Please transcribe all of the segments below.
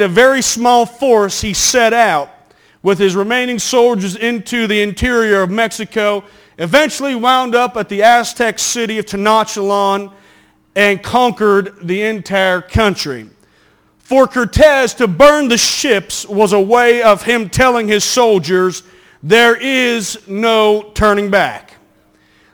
a very small force, he set out with his remaining soldiers into the interior of Mexico, eventually wound up at the Aztec city of Tenochtitlan and conquered the entire country. For Cortez to burn the ships was a way of him telling his soldiers, there is no turning back.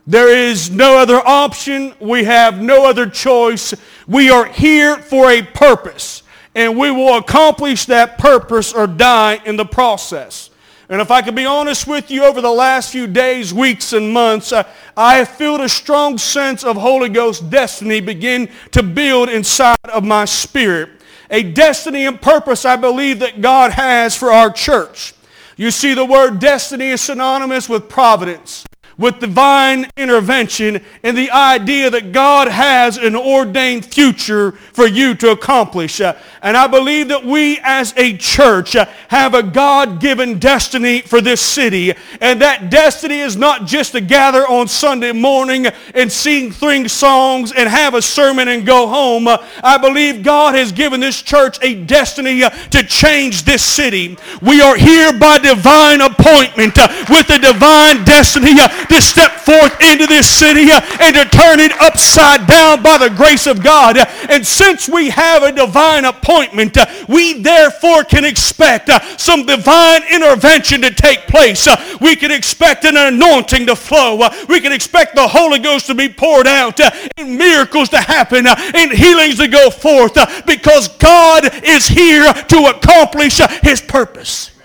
There is no other option. We have no other choice. We are here for a purpose, and we will accomplish that purpose or die in the process. And if I could be honest with you, over the last few days, weeks, and months, uh, I have felt a strong sense of Holy Ghost destiny begin to build inside of my spirit. A destiny and purpose I believe that God has for our church. You see, the word destiny is synonymous with providence with divine intervention and the idea that God has an ordained future for you to accomplish. Uh, and I believe that we as a church uh, have a God-given destiny for this city. And that destiny is not just to gather on Sunday morning and sing three songs and have a sermon and go home. Uh, I believe God has given this church a destiny to change this city. We are here by divine appointment with a divine destiny to step forth into this city uh, and to turn it upside down by the grace of God. And since we have a divine appointment, uh, we therefore can expect uh, some divine intervention to take place. We can expect an anointing to flow. We can expect the Holy Ghost to be poured out and miracles to happen and healings to go forth because God is here to accomplish his purpose.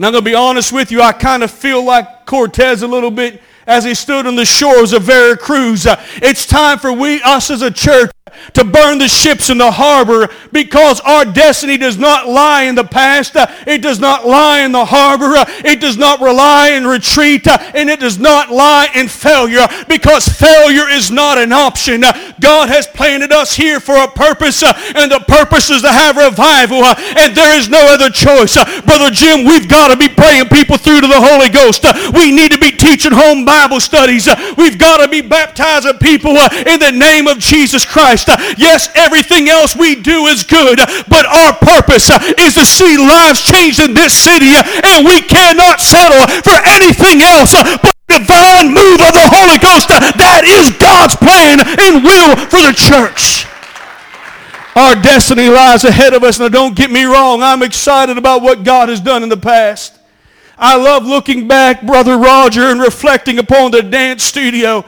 And I'm going to be honest with you, I kind of feel like Cortez a little bit as he stood on the shores of Veracruz. Uh, it's time for we, us as a church, to burn the ships in the harbor because our destiny does not lie in the past. It does not lie in the harbor. It does not rely in retreat. And it does not lie in failure because failure is not an option. God has planted us here for a purpose and the purpose is to have revival and there is no other choice. Brother Jim, we've got to be praying people through to the Holy Ghost. We need to be teaching home Bible studies. We've got to be baptizing people in the name of Jesus Christ. Christ. Yes, everything else we do is good, but our purpose is to see lives changed in this city, and we cannot settle for anything else but divine move of the Holy Ghost. That is God's plan and will for the church. Our destiny lies ahead of us. Now, don't get me wrong. I'm excited about what God has done in the past. I love looking back, Brother Roger, and reflecting upon the dance studio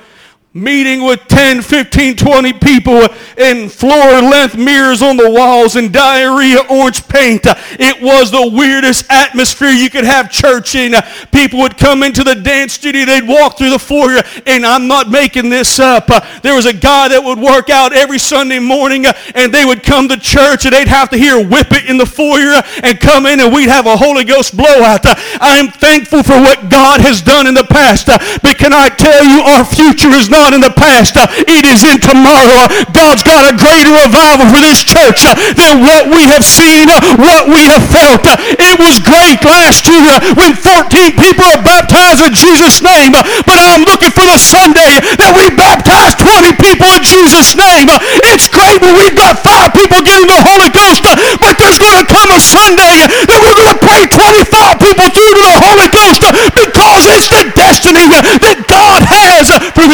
meeting with 10, 15, 20 people in floor length mirrors on the walls and diarrhea orange paint. It was the weirdest atmosphere you could have church in. People would come into the dance studio, they'd walk through the foyer, and I'm not making this up. There was a guy that would work out every Sunday morning, and they would come to church, and they'd have to hear whip it in the foyer and come in, and we'd have a Holy Ghost blowout. I'm thankful for what God has done in the past, but can I tell you, our future is not in the past. Uh, it is in tomorrow. Uh, God's got a greater revival for this church uh, than what we have seen, uh, what we have felt. Uh, it was great last year uh, when 14 people are baptized in Jesus' name, but I'm looking for the Sunday that we baptize 20 people in Jesus' name. It's great when we've got five people getting the Holy Ghost, but there's going to come a Sunday that we're going to pray 25 people through to the Holy Ghost because it's the destiny that God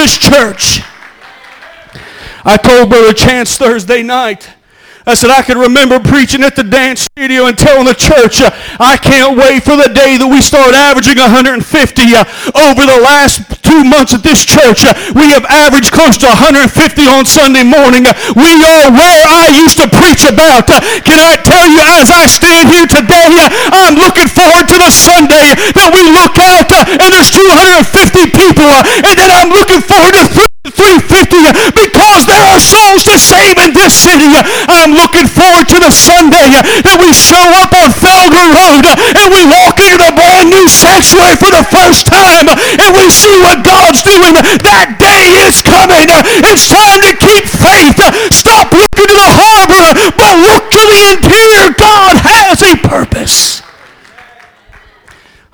this church. I told Brother Chance Thursday night, I said, I can remember preaching at the dance studio and telling the church, uh, I can't wait for the day that we start averaging 150. Uh, over the last two months at this church, uh, we have averaged close to 150 on Sunday morning. Uh, we are where I used to preach about. Uh, can I tell you, as I stand here today, uh, I'm looking forward to the Sunday that we look out and there's 250 people, and then I'm looking forward to 350 because there are souls to save in this city. I'm looking forward to the Sunday uh, that we show up on Felger Road uh, and we walk into the brand new sanctuary for the first time uh, and we see what God's doing. That day is coming. It's time to keep faith. Stop looking to the harbor, but look to the interior. God has a purpose.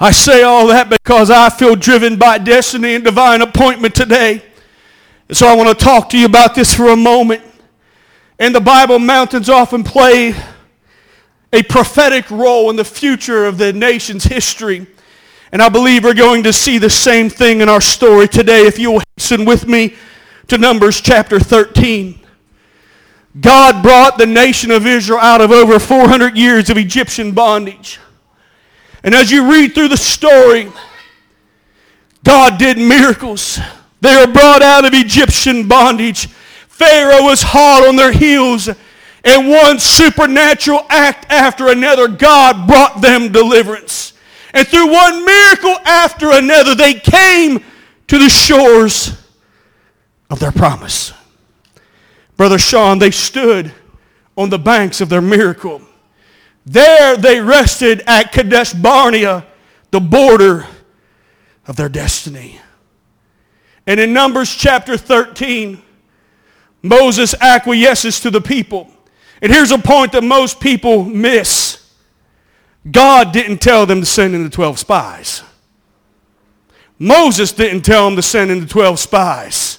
I say all that because I feel driven by destiny and divine appointment today. And so I want to talk to you about this for a moment. In the Bible, mountains often play a prophetic role in the future of the nation's history. And I believe we're going to see the same thing in our story today. If you'll hasten with me to Numbers chapter 13. God brought the nation of Israel out of over 400 years of Egyptian bondage. And as you read through the story, God did miracles. They were brought out of Egyptian bondage. Pharaoh was hot on their heels. And one supernatural act after another, God brought them deliverance. And through one miracle after another, they came to the shores of their promise. Brother Sean, they stood on the banks of their miracle. There they rested at Kadesh Barnea, the border of their destiny. And in Numbers chapter 13, Moses acquiesces to the people. And here's a point that most people miss. God didn't tell them to send in the 12 spies. Moses didn't tell them to send in the 12 spies.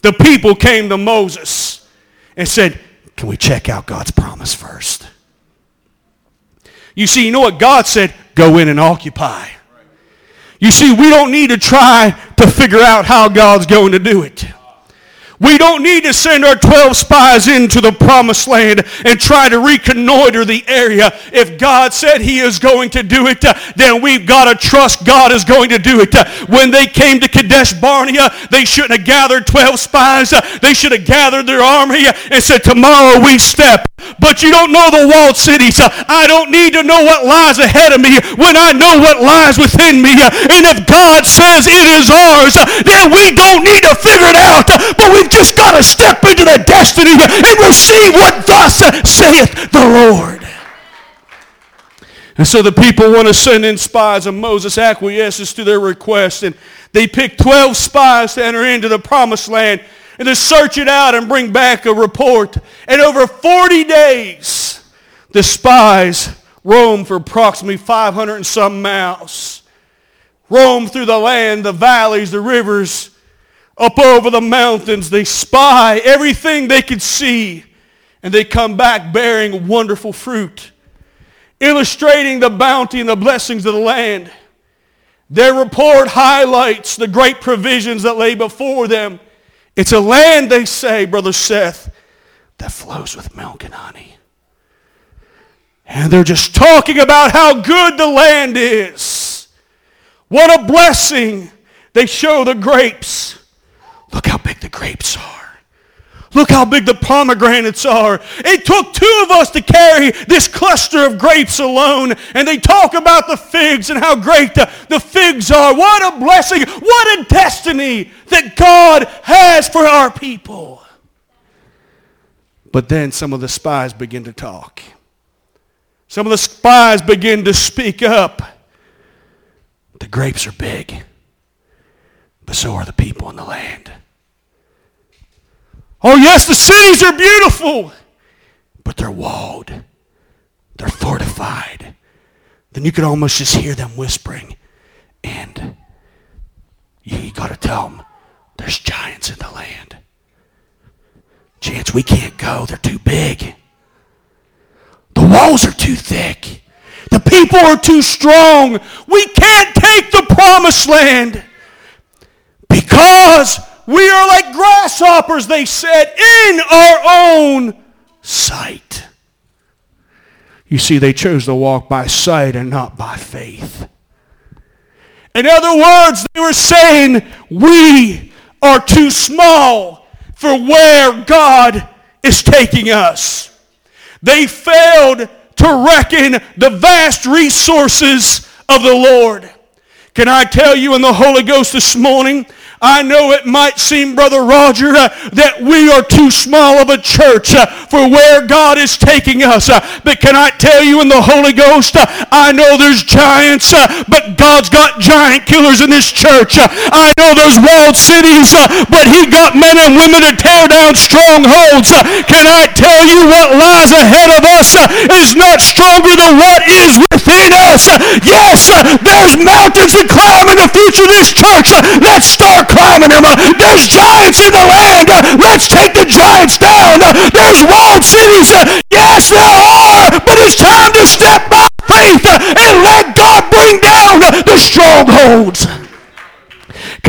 The people came to Moses and said, can we check out God's promise first? You see, you know what God said? Go in and occupy. You see, we don't need to try to figure out how God's going to do it. We don't need to send our 12 spies into the promised land and try to reconnoiter the area. If God said he is going to do it, uh, then we've got to trust God is going to do it. Uh, when they came to Kadesh Barnea, they shouldn't have gathered 12 spies. Uh, they should have gathered their army and said, tomorrow we step. But you don't know the walled cities. I don't need to know what lies ahead of me when I know what lies within me. And if God says it is ours, then we don't need to figure it out. But we've just got to step into the destiny and receive what thus saith the Lord. And so the people want to send in spies, and Moses acquiesces to their request. And they pick 12 spies to enter into the promised land and to search it out and bring back a report. And over 40 days, the spies roam for approximately 500 and some miles. Roam through the land, the valleys, the rivers, up over the mountains. They spy everything they could see, and they come back bearing wonderful fruit, illustrating the bounty and the blessings of the land. Their report highlights the great provisions that lay before them. It's a land, they say, Brother Seth, that flows with milk and honey. And they're just talking about how good the land is. What a blessing. They show the grapes. Look how big the grapes are. Look how big the pomegranates are. It took two of us to carry this cluster of grapes alone. And they talk about the figs and how great the, the figs are. What a blessing. What a destiny that God has for our people. But then some of the spies begin to talk. Some of the spies begin to speak up. The grapes are big, but so are the people in the land. Oh, yes, the cities are beautiful, but they're walled. They're fortified. Then you could almost just hear them whispering. And you, got to tell them there's giants in the land. Chance, we can't go. They're too big. The walls are too thick. The people are too strong. We can't take the promised land because we are like grasshoppers, they said, in our own sight. You see, they chose to walk by sight and not by faith. In other words, they were saying, we are too small for where God is taking us. They failed to reckon the vast resources of the Lord. Can I tell you in the Holy Ghost this morning I know it might seem, Brother Roger, uh, that we are too small of a church uh, for where God is taking us. Uh, but can I tell you in the Holy Ghost, uh, I know there's giants, uh, but God's got giant killers in this church. Uh, I know there's walled cities, but he got men and women to tear down strongholds. Can I tell you what lies ahead of us is not stronger than what is within us. Yes, there's mountains to climb in the future of this church. Let's start climbing. There's giants in the land. Let's take the giants down. There's walled cities. Yes, there are. But it's time to step by faith and let God bring down the strongholds.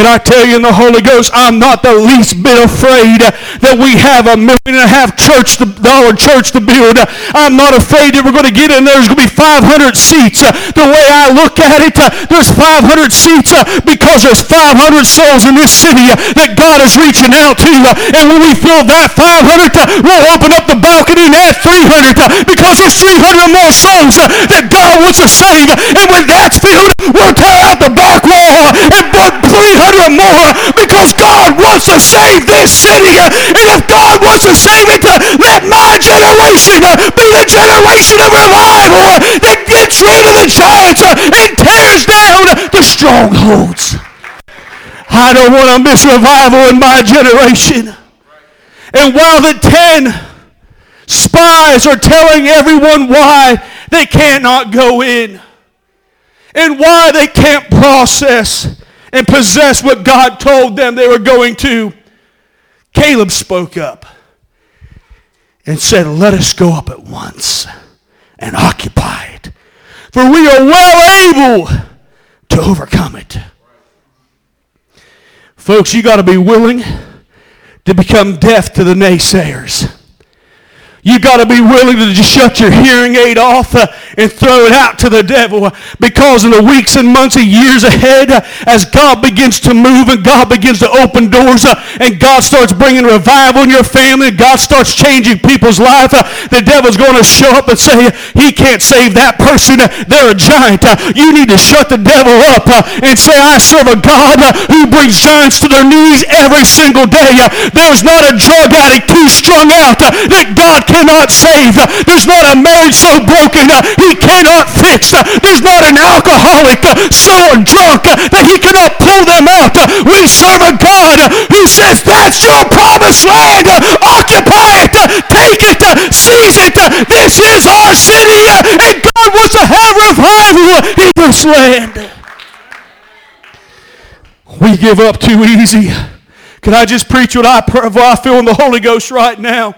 Can I tell you in the Holy Ghost, I'm not the least bit afraid that we have a million and a half church to, dollar church to build. I'm not afraid that we're going to get in there. There's going to be 500 seats. The way I look at it, there's 500 seats because there's 500 souls in this city that God is reaching out to. And when we fill that 500, we'll open up the balcony and add 300 because there's 300 more souls that God wants to save. And when that's filled, we'll tear out the back wall and put 300 hundred more because God wants to save this city. And if God wants to save it, let my generation be the generation of revival that gets rid of the giants and tears down the strongholds. I don't want to miss revival in my generation. And while the ten spies are telling everyone why they cannot go in and why they can't process and possess what God told them they were going to, Caleb spoke up and said, Let us go up at once and occupy it, for we are well able to overcome it. Folks, you got to be willing to become deaf to the naysayers. You got to be willing to just shut your hearing aid off uh, and throw it out to the devil because in the weeks and months and years ahead, uh, as God begins to move and God begins to open doors uh, and God starts bringing revival in your family God starts changing people's life, uh, the devil's going to show up and say, he can't save that person. They're a giant. Uh, you need to shut the devil up uh, and say, I serve a God who brings giants to their knees every single day. There's not a drug addict too strung out that God cannot save. There's not a marriage so broken he cannot fix. There's not an alcoholic so drunk that he cannot pull them out. We serve a God who says, that's your promised land. Occupy it. Take it. Seize it. This is our city. And God wants to have revival in this land. We give up too easy. Can I just preach what I, what I feel in the Holy Ghost right now?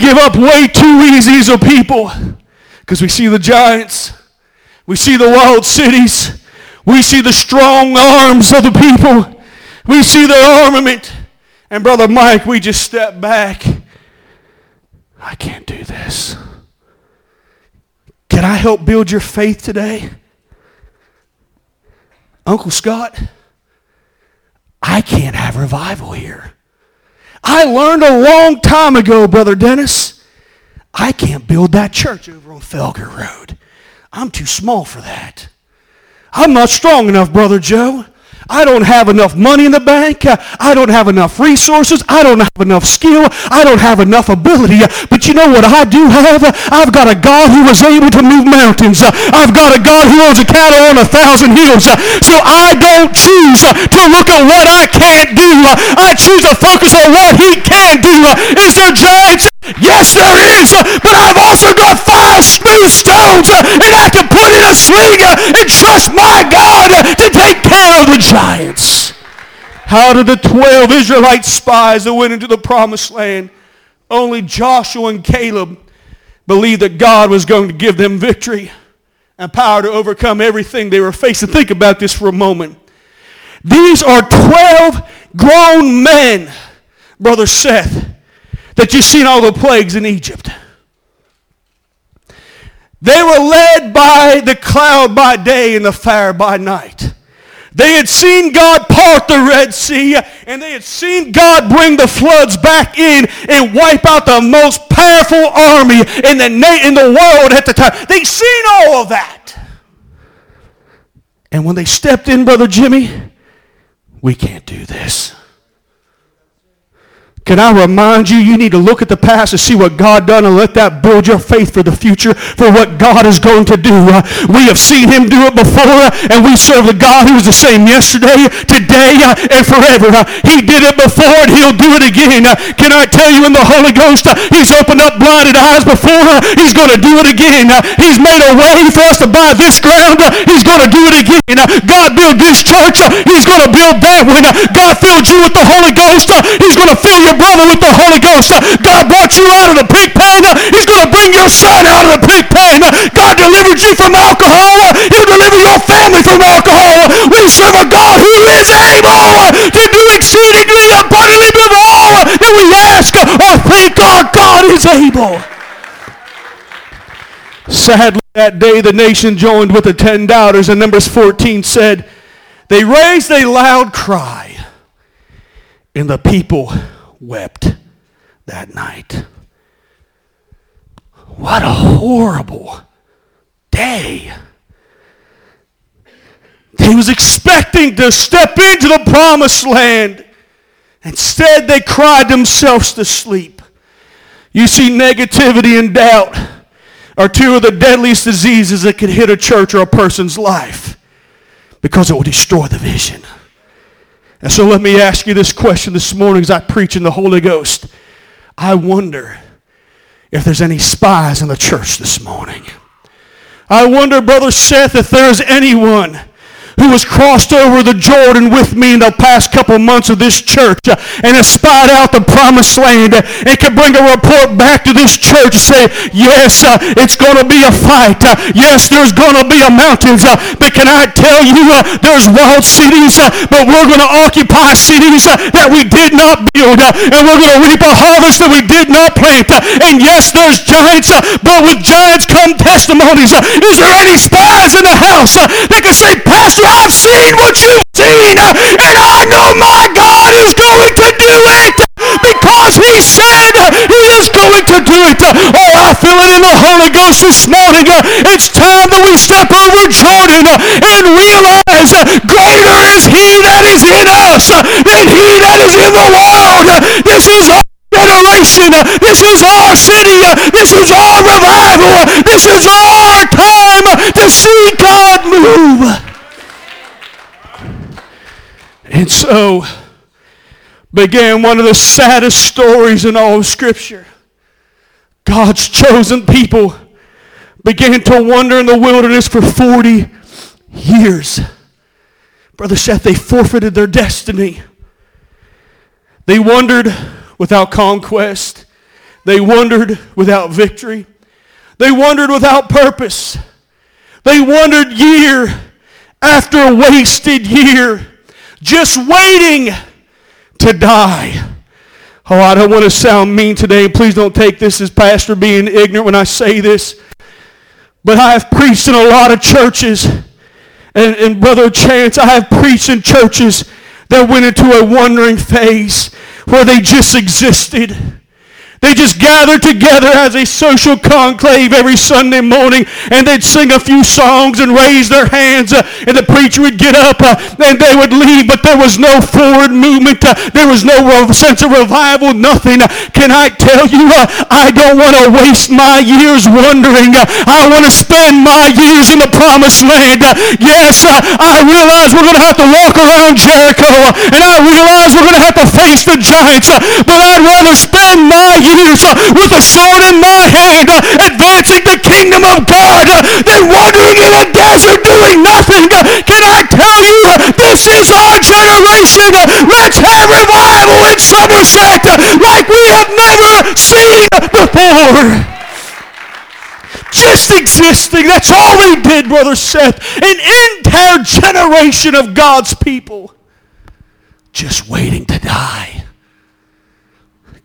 Give up way too easy as a people because we see the giants, we see the wild cities, we see the strong arms of the people, we see their armament. And Brother Mike, we just step back. I can't do this. Can I help build your faith today? Uncle Scott, I can't have revival here. I learned a long time ago, Brother Dennis, I can't build that church over on Felger Road. I'm too small for that. I'm not strong enough, Brother Joe. I don't have enough money in the bank. I don't have enough resources. I don't have enough skill. I don't have enough ability. But you know what I do have? I've got a God who was able to move mountains. I've got a God who owns a cattle on a thousand hills. So I don't choose to look at what I can't do. I choose to focus on what he can do. Is there giants? Yes, there is. But I've also got five smooth stones and I can put in a sling and trust my God to take care of the giants giants. Of the 12 Israelite spies that went into the promised land, only Joshua and Caleb believed that God was going to give them victory and power to overcome everything they were facing. Think about this for a moment. These are 12 grown men, Brother Seth, that you've seen all the plagues in Egypt. They were led by the cloud by day and the fire by night. They had seen God part the Red Sea, and they had seen God bring the floods back in and wipe out the most powerful army in the, in the world at the time. They'd seen all of that. And when they stepped in, Brother Jimmy, we can't do this. Can I remind you, you need to look at the past and see what God done and let that build your faith for the future, for what God is going to do. Uh, we have seen him do it before, and we serve the God who is the same yesterday, today, uh, and forever. Uh, he did it before, and he'll do it again. Uh, can I tell you in the Holy Ghost, uh, he's opened up blinded eyes before, uh, he's going to do it again. he's made a way for us to buy this ground, he's going to do it again. God built this church, he's going to build that one. God filled you with the Holy Ghost, he's going to fill your brother with the Holy Ghost. God brought you out of the pig pen. He's going to bring your son out of the pig pen. God delivered you from alcohol. He'll deliver your family from alcohol. We serve a God who is able to do exceedingly abundantly above all that we ask or think our God is able. Sadly, that day the nation joined with the ten doubters, and Numbers 14 said, They raised a loud cry, and the people wept that night. What a horrible day. He was expecting to step into the promised land. Instead, they cried themselves to sleep. You see, negativity and doubt are two of the deadliest diseases that could hit a church or a person's life because it will destroy the vision. And so let me ask you this question this morning as I preach in the Holy Ghost. I wonder if there's any spies in the church this morning. I wonder, Brother Seth, if there's anyone who has crossed over the Jordan with me in the past couple months of this church and has spied out the promised land and can bring a report back to this church and say, yes, uh, it's going to be a fight. Uh, yes, there's going to be a mountains. Uh, but can I tell you, uh, there's walled cities, uh, but we're going to occupy cities uh, that we did not build. and we're going to reap a harvest that we did not plant. and yes, there's giants, but with giants come testimonies. is there any spies in the house that can say, Pastor, I've seen what you've seen, and I know my God is going to do it because he said he is going to do it. Oh, I feel it in the Holy Ghost this morning. It's time that we step over Jordan and realize greater is he that is in us than he that is in the world. This is our generation. This is our city. This is our revival. This is our time to see God move. And so began one of the saddest stories in all of Scripture. God's chosen people began to wander in the wilderness for 40 years. Brother Seth, they forfeited their destiny. They wandered without conquest. They wandered without victory. They wandered without purpose. They wandered year after wasted year just waiting to die. Oh, I don't want to sound mean today. Please don't take this as pastor being ignorant when I say this. But I have preached in a lot of churches. And, and Brother Chance, I have preached in churches that went into a wandering phase where they just existed. They just gathered together as a social conclave every Sunday morning and they'd sing a few songs and raise their hands uh, and the preacher would get up uh, and they would leave but there was no forward movement. Uh, there was no sense of revival, nothing. Can I tell you, I don't want to waste my years wondering. I want to spend my years in the promised land. Yes, I realize we're going to have to walk around Jericho and I realize we're going to have to face the giants but I'd rather spend my uh, with a sword in my hand, uh, advancing the kingdom of God, uh, than wandering in a desert doing nothing. Can I tell you, this is our generation. Let's have revival in Somerset like we have never seen before just existing. That's all he did, Brother Seth. An entire generation of God's people just waiting to die.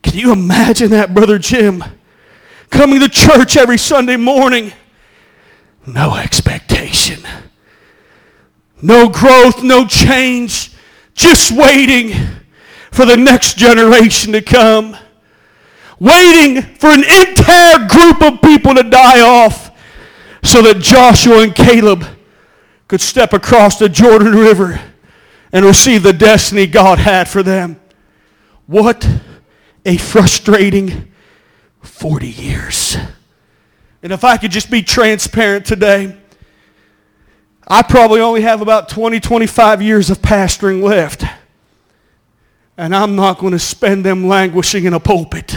Can you imagine that, Brother Jim? Coming to church every Sunday morning, no expectation, no growth, no change, just waiting for the next generation to come, waiting for an entire group of people to die off so that Joshua and Caleb could step across the Jordan River and receive the destiny God had for them. What a frustrating 40 years. And if I could just be transparent today, I probably only have about 20, 25 years of pastoring left. And I'm not going to spend them languishing in a pulpit.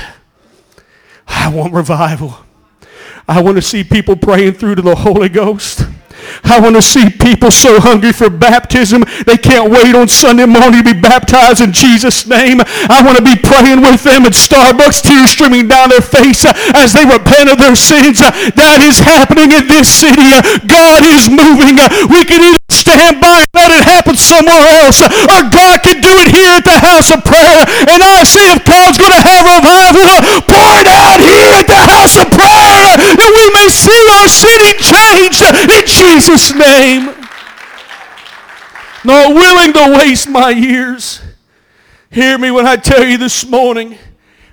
I want revival. I want to see people praying through to the Holy Ghost. I want to see people so hungry for baptism they can't wait on Sunday morning to be baptized in Jesus' name. I want to be praying with them at Starbucks, tears streaming down their face as they repent of their sins. That is happening in this city. God is moving. We can either stand by and let it happen somewhere else, or God can do it here at the house of prayer. And I say if God's going to have revival, pour it out here at the house of prayer that we may see our city changed in Jesus' name. Not willing to waste my years. Hear me when I tell you this morning,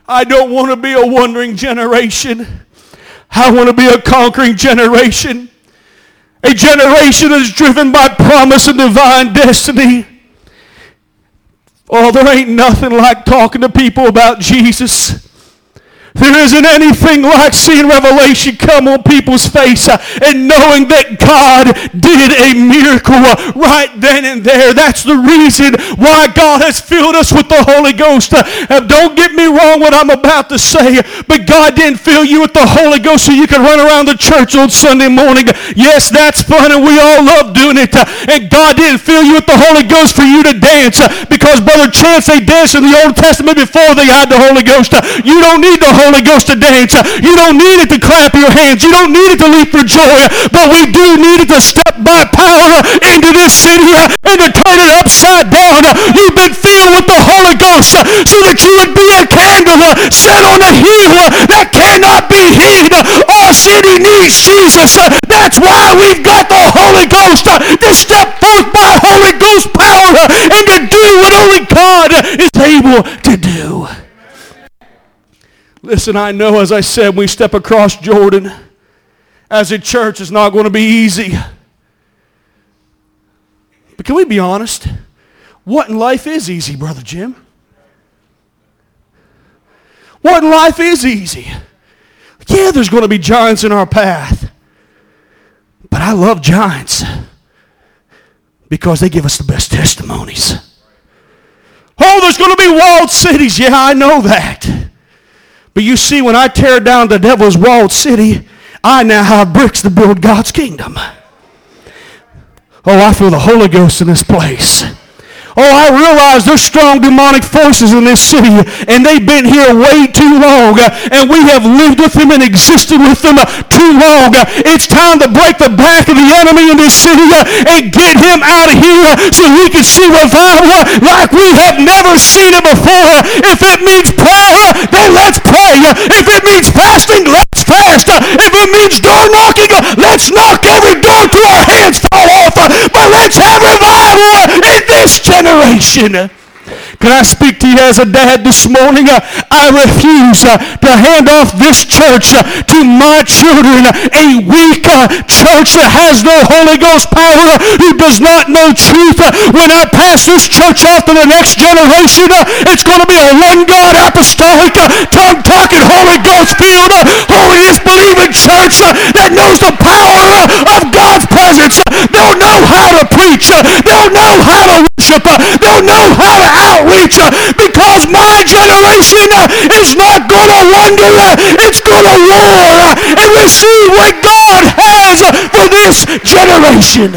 I don't want to be a wandering generation. I want to be a conquering generation. A generation that is driven by promise and divine destiny. Oh, there ain't nothing like talking to people about Jesus. There isn't anything like seeing revelation come on people's face uh, and knowing that God did a miracle uh, right then and there. That's the reason why God has filled us with the Holy Ghost. Uh, don't get me wrong what I'm about to say, but God didn't fill you with the Holy Ghost so you could run around the church on Sunday morning. Yes, that's fun and we all love doing it. And God didn't fill you with the Holy Ghost for you to dance because Brother Chance, they danced in the Old Testament before they had the Holy Ghost. You don't need the Holy Holy Ghost to dance. You don't need it to clap your hands. You don't need it to leap for joy. But we do need it to step by power into this city and to turn it upside down. You've been filled with the Holy Ghost so that you would be a candle set on a hill that cannot be hid. Our city needs Jesus. That's why we've got the Holy Ghost to step forth by Holy Ghost power and to do what only God is able to do. Listen, I know, as I said, we step across Jordan as a church, it's not going to be easy. But can we be honest? What in life is easy, Brother Jim? What in life is easy? Yeah, there's going to be giants in our path. But I love giants because they give us the best testimonies. Oh, there's going to be walled cities. Yeah, I know that. But you see, when I tear down the devil's walled city, I now have bricks to build God's kingdom. Oh, I feel the Holy Ghost in this place. Oh, I realize there's strong demonic forces in this city, and they've been here way too long, uh, and we have lived with them and existed with them uh, too long. Uh, it's time to break the back of the enemy in this city and get him out of here so we can see revival like we have never seen it before. If it means prayer, then let's pray. If it means fasting, let's fast. If it means door knocking, let's knock every door till our hands fall. But let's have revival in this generation. Can I speak to you as a dad this morning? Uh, I refuse uh, to hand off this church uh, to my children, a weak uh, church that has no Holy Ghost power, who does not know truth. When I pass this church off to the next generation, uh, it's going to be a one God apostolic, uh, tongue-talking, Holy Ghost filled, holiness believing church that knows the power of God's presence. They'll know how to preach. They'll know how to worship. They'll know how to outreach because my generation uh, is not going to wonder. Uh, it's going to war uh, and receive what God has for this generation.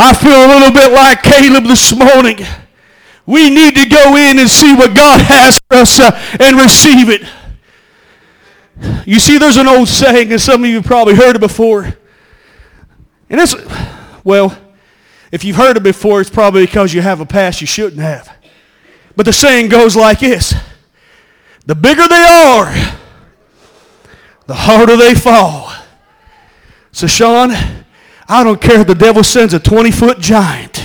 I feel a little bit like Caleb this morning. We need to go in and see what God has for us uh, and receive it. You see, there's an old saying, and some of you probably heard it before. And it's, well, if you've heard it before, it's probably because you have a past you shouldn't have. But the saying goes like this The bigger they are, the harder they fall. So, Sean, I don't care if the devil sends a 20 foot giant.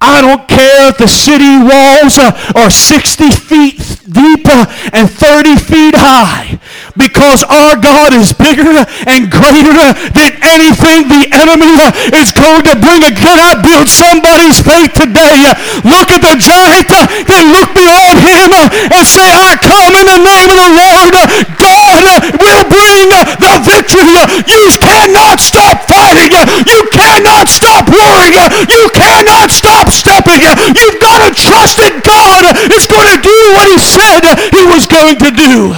I don't care if the city walls are 60 feet deep and 30 feet high because our God is bigger and greater than anything the enemy is going to bring. Can I build somebody's faith today? Look at the giant, then look beyond him and say, I come in the name of the Lord. God will bring the victory. You cannot stop fighting. You cannot stop warring. You cannot stop stepping. You've got to trust that God is going to do what he said he was going to do.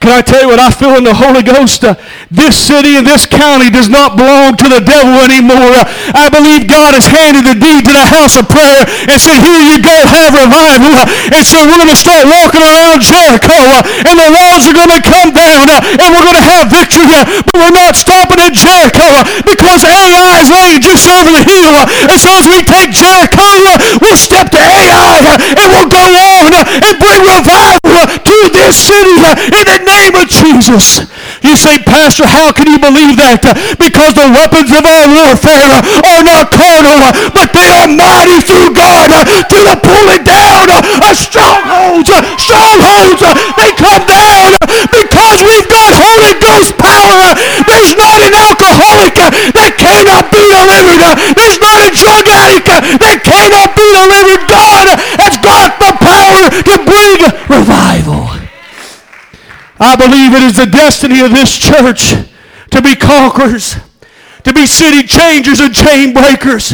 Can I tell you what I feel in the Holy Ghost. This city and this county does not belong to the devil anymore. I believe God has handed the deed to the house of prayer and said, here you go, have revival. And so we're going to start walking around Jericho and the walls are going to come down and we're going to have victory. But we're not stopping at Jericho because Ai is laying just over the hill. and so as we take Jericho, we'll step to Ai and we'll go on and bring revival to this city in the name of Jesus. You say, Pastor, how can you believe that? Because the weapons of our warfare are not carnal, but they are mighty through God to the pulling down of strongholds. Strongholds, they come down because we've got Holy Ghost power. There's not an alcoholic that cannot be delivered. There's not a drug addict that cannot be delivered. God has got the power to bring. I believe it is the destiny of this church to be conquerors, to be city changers and chain breakers.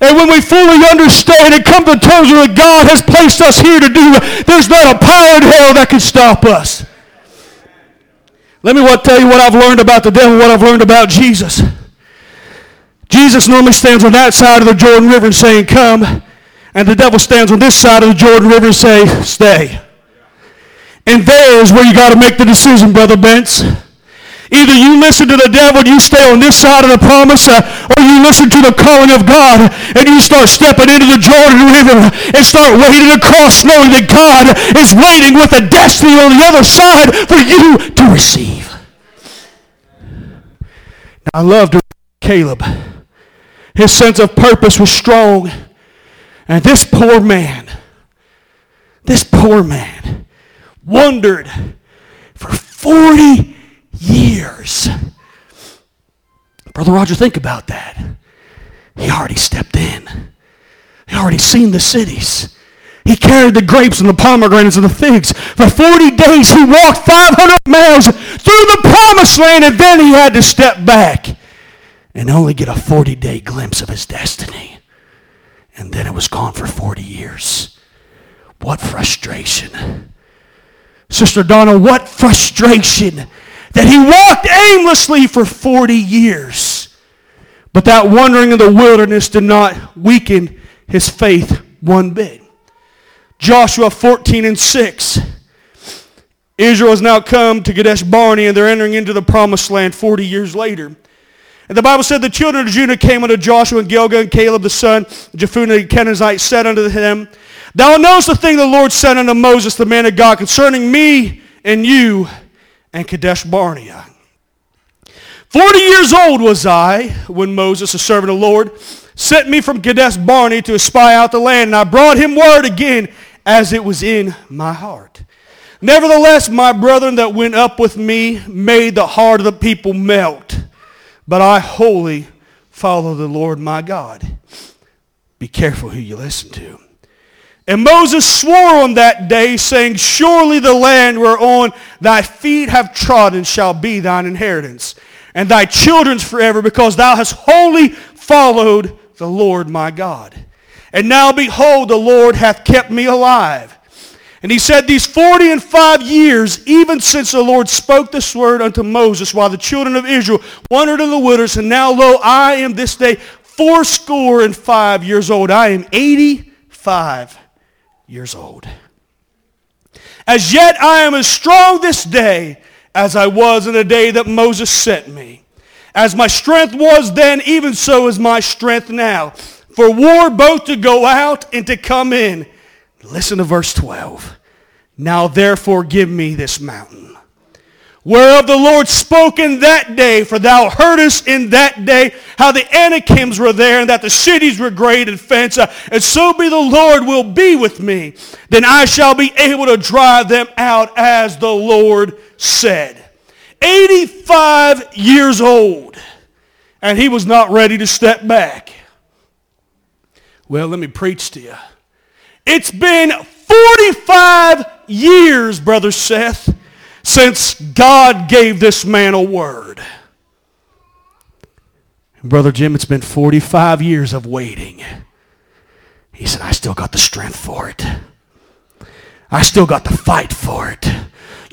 And when we fully understand and come to terms with what God has placed us here to do, there's not a power in hell that can stop us. Let me tell you what I've learned about the devil, what I've learned about Jesus. Jesus normally stands on that side of the Jordan River and saying, Come. And the devil stands on this side of the Jordan River and say, Stay. And there's where you got to make the decision, Brother Bentz. Either you listen to the devil and you stay on this side of the promise, uh, or you listen to the calling of God and you start stepping into the Jordan River and start wading across knowing that God is waiting with a destiny on the other side for you to receive. Now, I loved Caleb. His sense of purpose was strong. And this poor man, this poor man, wandered for 40 years. Brother Roger, think about that. He already stepped in. He already seen the cities. He carried the grapes and the pomegranates and the figs. For 40 days, he walked 500 miles through the promised land, and then he had to step back and only get a 40 day glimpse of his destiny. And then it was gone for 40 years. What frustration. Sister Donna, what frustration that he walked aimlessly for 40 years. But that wandering in the wilderness did not weaken his faith one bit. Joshua 14 and 6. Israel has now come to Kadesh Barnea and they're entering into the promised land 40 years later. And the Bible said the children of Judah came unto Joshua and Gilgal and Caleb the son of Jephunneh the Kenizzite said unto them, Thou knowest the thing the Lord said unto Moses, the man of God, concerning me and you and Kadesh Barnea. Forty years old was I when Moses, a servant of the Lord, sent me from Kadesh Barnea to espy out the land, and I brought him word again as it was in my heart. Nevertheless, my brethren that went up with me made the heart of the people melt, but I wholly follow the Lord my God. Be careful who you listen to. And Moses swore on that day, saying, Surely the land whereon thy feet have trodden shall be thine inheritance, and thy children's forever, because thou hast wholly followed the Lord my God. And now behold, the Lord hath kept me alive. And he said, These forty and five years, even since the Lord spoke this word unto Moses, while the children of Israel wandered in the wilderness, and now lo, I am this day fourscore and five years old. I am eighty-five years old. As yet I am as strong this day as I was in the day that Moses sent me. As my strength was then, even so is my strength now. For war both to go out and to come in. Listen to verse 12. Now therefore give me this mountain whereof the Lord spoke in that day, for thou heardest in that day how the Anakims were there, and that the cities were great and fenced, and so be the Lord will be with me. Then I shall be able to drive them out as the Lord said. 85 years old, and he was not ready to step back. Well, let me preach to you. It's been 45 years, Brother Seth, since God gave this man a word. Brother Jim, it's been 45 years of waiting. He said, I still got the strength for it. I still got the fight for it.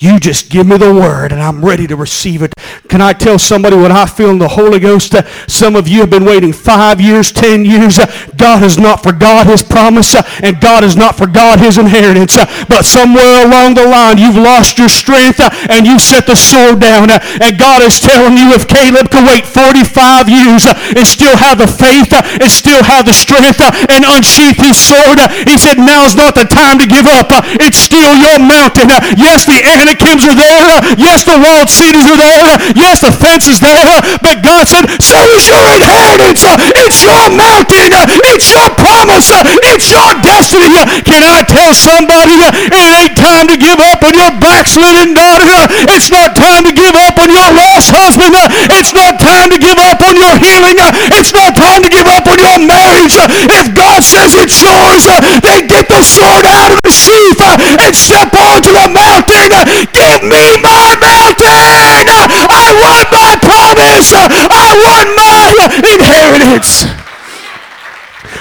You just give me the word and I'm ready to receive it. Can I tell somebody what I feel in the Holy Ghost? Uh, some of you have been waiting five years, ten years. Uh, God has not forgot his promise uh, and God has not forgot his inheritance. Uh, but somewhere along the line, you've lost your strength uh, and you set the sword down. Uh, and God is telling you if Caleb could wait 45 years and still have the faith and still have the strength and unsheath his sword, he said, now's not the time to give up. It's still your mountain. Yes, the Anakims are there. Yes, the walled cities are there. Yes, the fence is there. But God said, so is your inheritance. It's your mountain. It's your promise. It's your destiny. Can I tell somebody it ain't time to give up on your backslidden daughter. It's not time to give up on your lost husband. It's not time to give up on your healing. It's not time to give up on your marriage. If God says it's yours, then get the sword out of the sheath and step onto the mountain. Give me my mountain. I want my promise. I want my inheritance.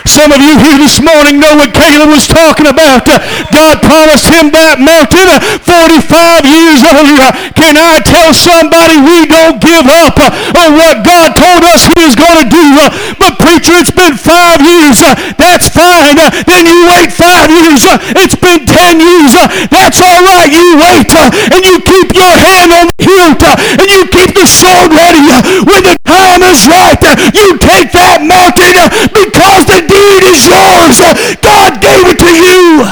Some of you here this morning know what Caleb was talking about. God promised him that mountain 45 years earlier. Can I tell somebody we don't give up on what God told us he was going to do? But preacher, it's been five years. That's fine. Then you wait five years. It's been 10 years. That's all right. You wait and you keep your hand on the hilt and you keep the sword ready. When the time is right, you take that mountain because the deed is. God gave it to you.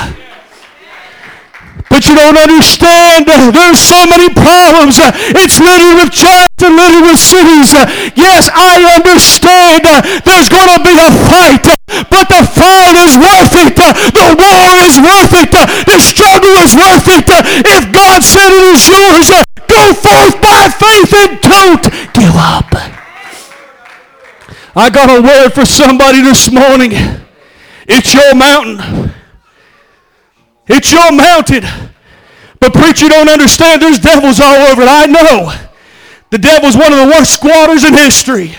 But you don't understand. There's so many problems. It's littered with churches and littered with cities. Yes, I understand. There's going to be a fight. But the fight is worth it. The war is worth it. The struggle is worth it. If God said it is yours, go forth by faith and don't give up. I got a word for somebody this morning. It's your mountain. It's your mountain. But preacher don't understand there's devils all over it. I know. The devil's one of the worst squatters in history.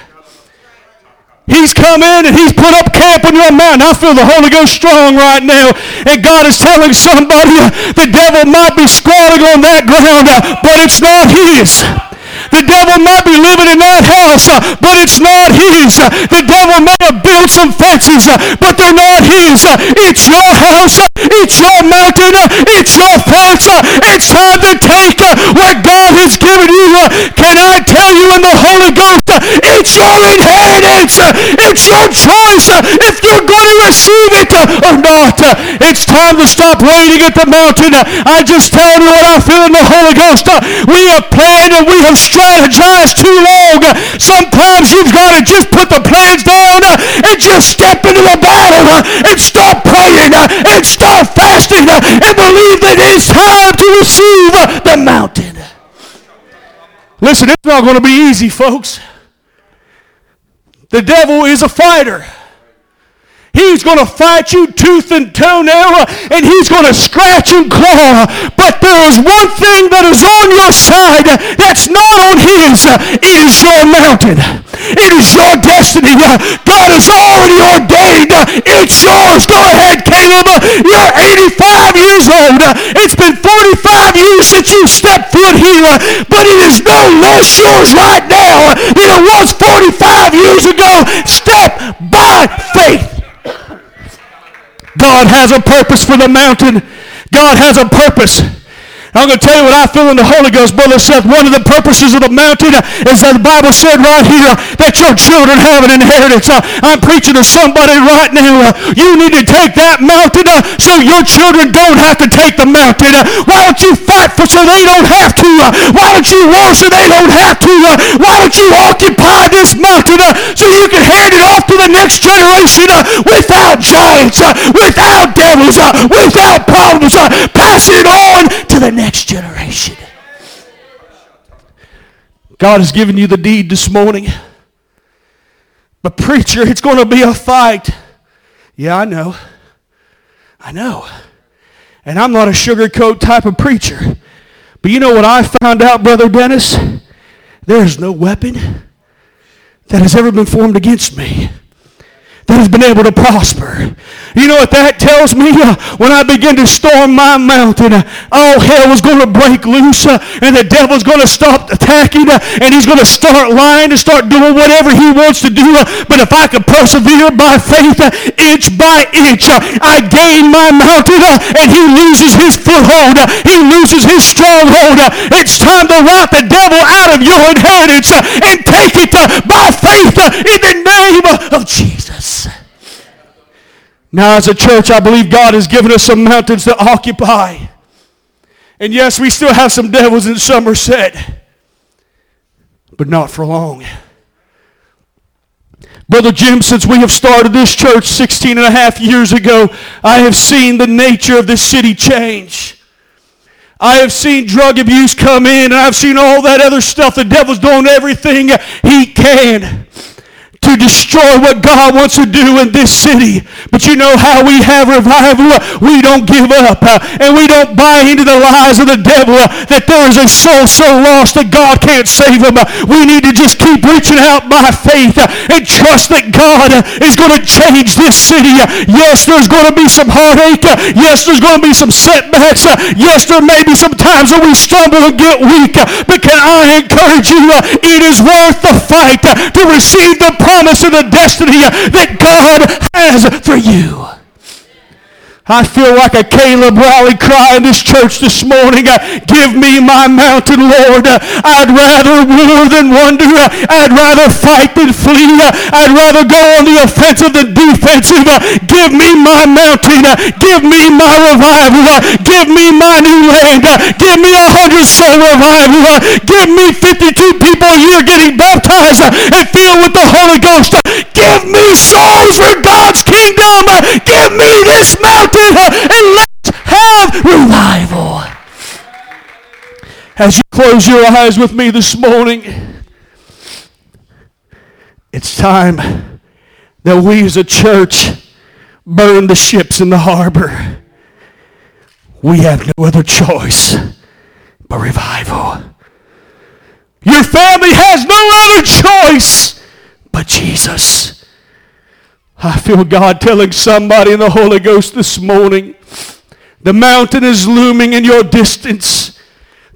He's come in and he's put up camp on your mountain. I feel the Holy Ghost strong right now. And God is telling somebody the devil might be squatting on that ground, but it's not his. The devil might be living in that house, uh, but it's not his. The devil may have built some fences, uh, but they're not his. It's your house. It's your mountain. It's your fence. It's time to take what God has given you. Uh, can I tell you in the Holy Ghost, uh, it's your inheritance. Uh, it's your choice if you're going to receive it or not. It's time to stop waiting at the mountain. I just tell you what I feel in the Holy Ghost. We have planned and we have strategized too long. Sometimes you've got to just put the plans down and just step into the battle and stop praying and start fasting and believe that it's time to receive the mountain. Listen, it's not going to be easy, folks. The devil is a fighter. He's going to fight you tooth and toenail, and he's going to scratch and claw. But there is one thing that is on your side that's not on his. It is your mountain. It is your destiny. God has already ordained. It's yours. Go ahead, Caleb. You're 85 years old. It's been 45 years since you stepped foot here, but it is no less yours right now than it was 45 years ago. Step by faith. God has a purpose for the mountain. God has a purpose. I'm going to tell you what I feel in the Holy Ghost, Brother Seth. One of the purposes of the mountain is that the Bible said right here that your children have an inheritance. Uh, I'm preaching to somebody right now. Uh, you need to take that mountain uh, so your children don't have to take the mountain. Why don't you fight for so they don't have to? Why don't you war so they don't have to? Why don't you occupy this mountain so you can hand it off to the next generation without giants, without devils, without problems, pass it on to the next generation. God has given you the deed this morning. But preacher, it's going to be a fight. Yeah, I know. I know. And I'm not a sugarcoat type of preacher. But you know what I found out, Brother Dennis? There is no weapon that has ever been formed against me that has been able to prosper. You know what that tells me? Uh, when I begin to storm my mountain, uh, all hell was going to break loose uh, and the devil's going to stop attacking uh, and he's going to start lying and start doing whatever he wants to do. Uh, but if I could persevere by faith, uh, inch by inch, I gain my mountain and he loses his foothold. he loses his stronghold. it's time to rout the devil out of your inheritance and take it by faith in the name of Jesus. Now, as a church, I believe God has given us some mountains to occupy. And yes, we still have some devils in Somerset, but not for long. Brother Jim, since we have started this church 16 and a half years ago, I have seen the nature of this city change. I have seen drug abuse come in, and I've seen all that other stuff. The devil's doing everything he can to destroy what God wants to do in this city. But you know how we have revival? We don't give up. Uh, and we don't buy into the lies of the devil uh, that there is a soul so lost that God can't save them. Uh, we need to just keep reaching out by faith and trust that God is going to change this city. Yes, there's going to be some heartache. Yes, there's going to be some setbacks. Yes, there may be some times when we stumble and get weak. But can I encourage you? It is worth the fight to receive the promise and the destiny that God has for you. I feel like a Caleb rally cry in this church this morning. Uh, give me my mountain, Lord. Uh, I'd rather war than wonder. Uh, I'd rather fight than flee. I'd rather go on the offensive than defensive. Give me my mountain. Give me my revival. Give me my new land. Give me a hundred soul revival. Give me 52 people a year getting baptized and filled with the Holy Ghost. Give me souls for God's kingdom. Give me this mountain and let's have revival. As you close your eyes with me this morning, it's time that we as a church burn the ships in the harbor. We have no other choice but revival. Your family has no other choice but Jesus. I feel God telling somebody in the Holy Ghost this morning the mountain is looming in your distance.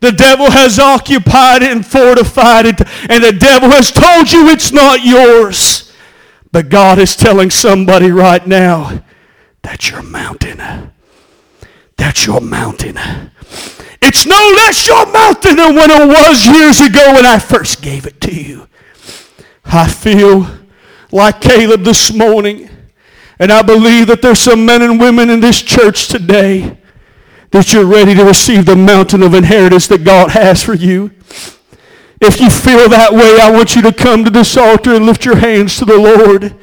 The devil has occupied it and fortified it, and the devil has told you it's not yours. But God is telling somebody right now, that's your mountain. That's your mountain. It's no less your mountain than when it was years ago when I first gave it to you. I feel like Caleb this morning. And I believe that there's some men and women in this church today that you're ready to receive the mountain of inheritance that God has for you. If you feel that way, I want you to come to this altar and lift your hands to the Lord.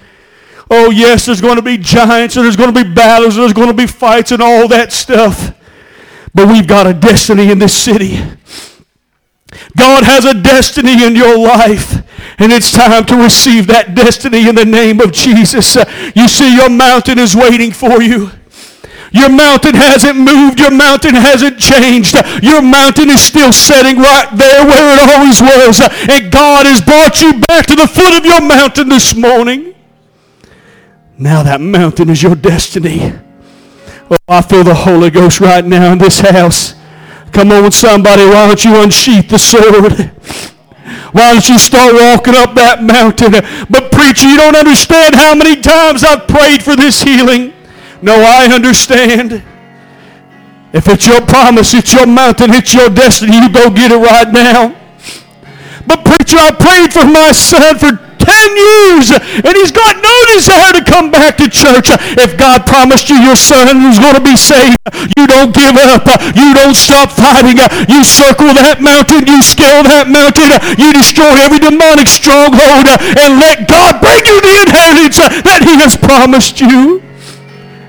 Oh, yes, there's going to be giants and there's going to be battles and there's going to be fights and all that stuff. But we've got a destiny in this city. God has a destiny in your life. And it's time to receive that destiny in the name of Jesus. Uh, you see, your mountain is waiting for you. Your mountain hasn't moved. Your mountain hasn't changed. Your mountain is still sitting right there where it always was. And God has brought you back to the foot of your mountain this morning. Now that mountain is your destiny. Oh, I feel the Holy Ghost right now in this house. Come on, somebody, why don't you unsheath the sword? Why don't you start walking up that mountain? But preacher, you don't understand how many times I've prayed for this healing. No, I understand. If it's your promise, it's your mountain, it's your destiny, you go get it right now. But preacher, I prayed for my son for 10 years and he's got no desire to come back to church. If God promised you your son was going to be saved, you don't give up. You don't stop fighting. You circle that mountain. You scale that mountain. You destroy every demonic stronghold and let God bring you the inheritance that he has promised you.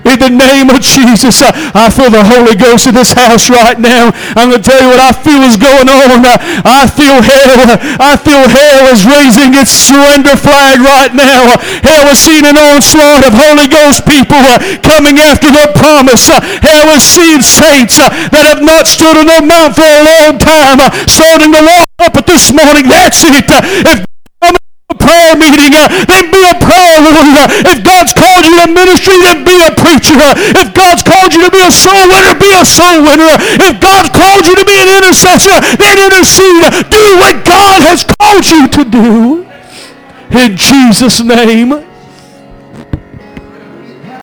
In the name of Jesus, uh, I feel the Holy Ghost in this house right now. I'm going to tell you what I feel is going on. Uh, I feel hell. I feel hell is raising its surrender flag right now. Hell is seeing an onslaught of Holy Ghost people uh, coming after their promise. Hell is seeing saints that have not stood on their mount for a long time starting to walk up at this morning. That's it. If prayer meeting, uh, then be a prayer warrior. If God's called you to ministry, then be a preacher. If God's called you to be a soul winner, be a soul winner. If God's called you to be an intercessor, then intercede. Do what God has called you to do. In Jesus' name.